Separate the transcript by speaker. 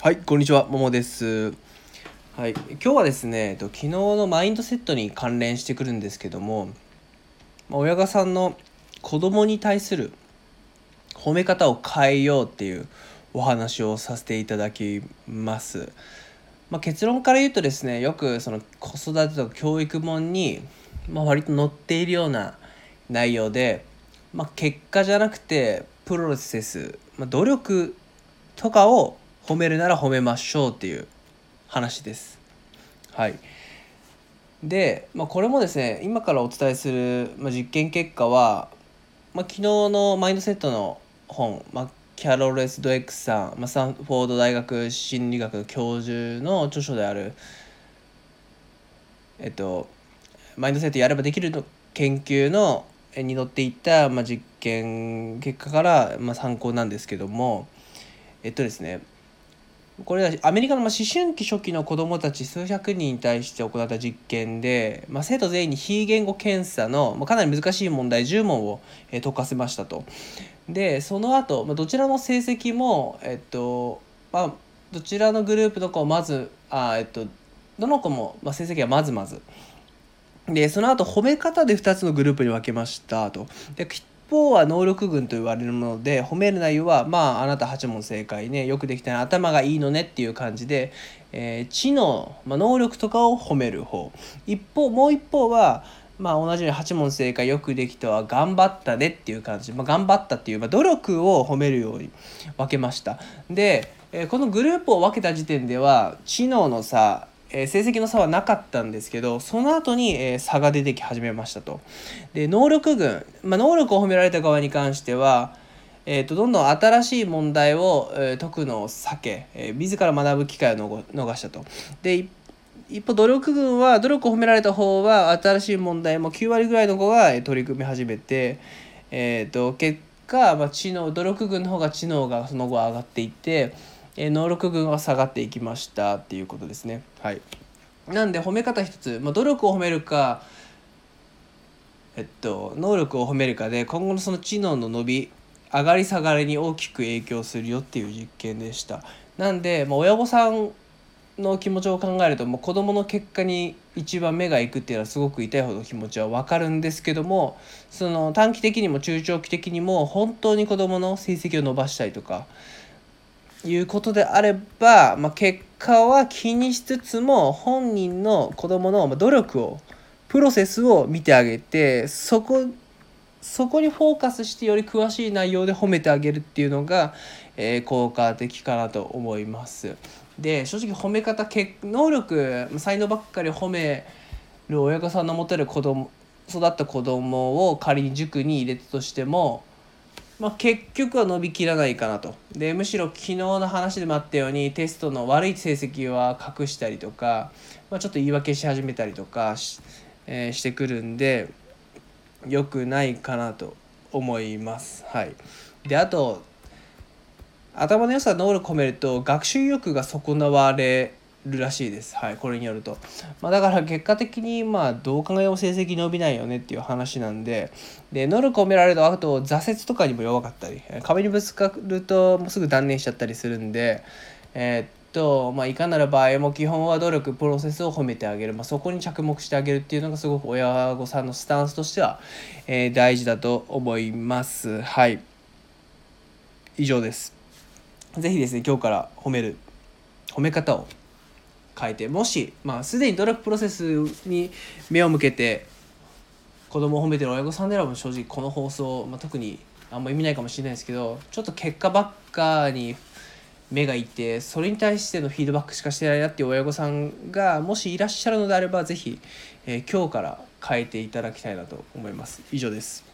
Speaker 1: はい、こんにちは、ももです。はい、今日はですね、えっと昨日のマインドセットに関連してくるんですけども、まあ親御さんの子供に対する褒め方を変えようっていうお話をさせていただきます。まあ、結論から言うとですね、よくその子育てとか教育本に、まあ、割と載っているような内容で、まあ、結果じゃなくてプロセス、まあ、努力とかを褒めるなら褒めましょうっていう話です。はい。で、まあ、これもですね今からお伝えする、まあ、実験結果は、まあ、昨日のマインドセットの本、まあ、キャロル・エス・ドエックスさん、まあ、スタンフォード大学心理学教授の著書であるえっとマインドセットやればできるの研究のに載っていた、まあ、実験結果から、まあ、参考なんですけどもえっとですねこれはアメリカの思春期初期の子どもたち数百人に対して行った実験で、まあ、生徒全員に非言語検査の、かなり難しい問題10問を、解かせましたと。でその後、まあどちらの成績も、えっとまあ、どちらのグループの子をまずあ、えっと、どの子も、まあ、成績はまずまず。でその後褒め方で2つのグループに分けましたと。で方は能力群と言われるもので褒める内容はまああなた8問正解ね。よくできたね頭がいいのねっていう感じで、えー知能、まあ、能力とかを褒める方。一方もう一方はまあ同じように8問正解よくできたは頑張ったねっていう感じ、まあ、頑張ったっていう、まあ、努力を褒めるように分けました。で、えーこのグループを分けた時点では知能の差えー成績の差はなかったんですけどその後に、えー差が出てき始めましたと。で能力群、まあ、能力を褒められた側に関しては、えー、とどんどん新しい問題を、えー解くのを避け、えー自ら学ぶ機会を逃したと。で一方努力群は努力を褒められた方は新しい問題も9割ぐらいの子が取り組み始めて、えー、と結果、まあ、知能努力群の方が知能がその後上がっていって、えー能力群は下がっていきましたっていうことですね。はい、なんで褒め方一つ、まあ、努力を褒めるかえっと、能力を褒めるかで今後のその知能の伸び上がり下がりに大きく影響するよっていう実験でした。なんで、まあ、親御さんの気持ちを考えるともう子どもの結果に一番目がいくっていうのはすごく痛いほど気持ちは分かるんですけどもその短期的にも中長期的にも本当に子どもの成績を伸ばしたいとかいうことであれば、まあ、結果は気にしつつも本人の子どもの努力をプロセスを見てあげてそこそこにフォーカスしてより詳しい内容で褒めてあげるっていうのが、えー効果的かなと思います。で正直褒め方能力才能ばっかり褒める親御さんの持てる子供育った子供を仮に塾に入れたとしても、まあ、結局は伸びきらないかなと。でむしろ昨日の話でもあったようにテストの悪い成績は隠したりとか、まあ、ちょっと言い訳し始めたりとかし,、えーしてくるんで良くないかなと思います。はい、であと頭の良さ能力込めると学習意欲が損なわれるらしいです。はい、これによると。まあ、だから結果的にまあどう考えても成績伸びないよねっていう話なんでで能力を込められるとあと挫折とかにも弱かったり壁にぶつかるともうすぐ断念しちゃったりするんでえーっとまあいかなる場合も基本は努力プロセスを褒めてあげる、まあ、そこに着目してあげるっていうのがすごく親御さんのスタンスとしては、えー大事だと思います。はい以上です。ぜひですね今日から褒める褒め方を変えてもしまあすでに努力プロセスに目を向けて子供を褒めてる親御さんであれば正直この放送、まあ、特にあんま意味ないかもしれないですけどちょっと結果ばっかに目がいってそれに対してのフィードバックしかしてないなっていう親御さんがもしいらっしゃるのであればぜひ、えー今日から変えていただきたいなと思います。以上です。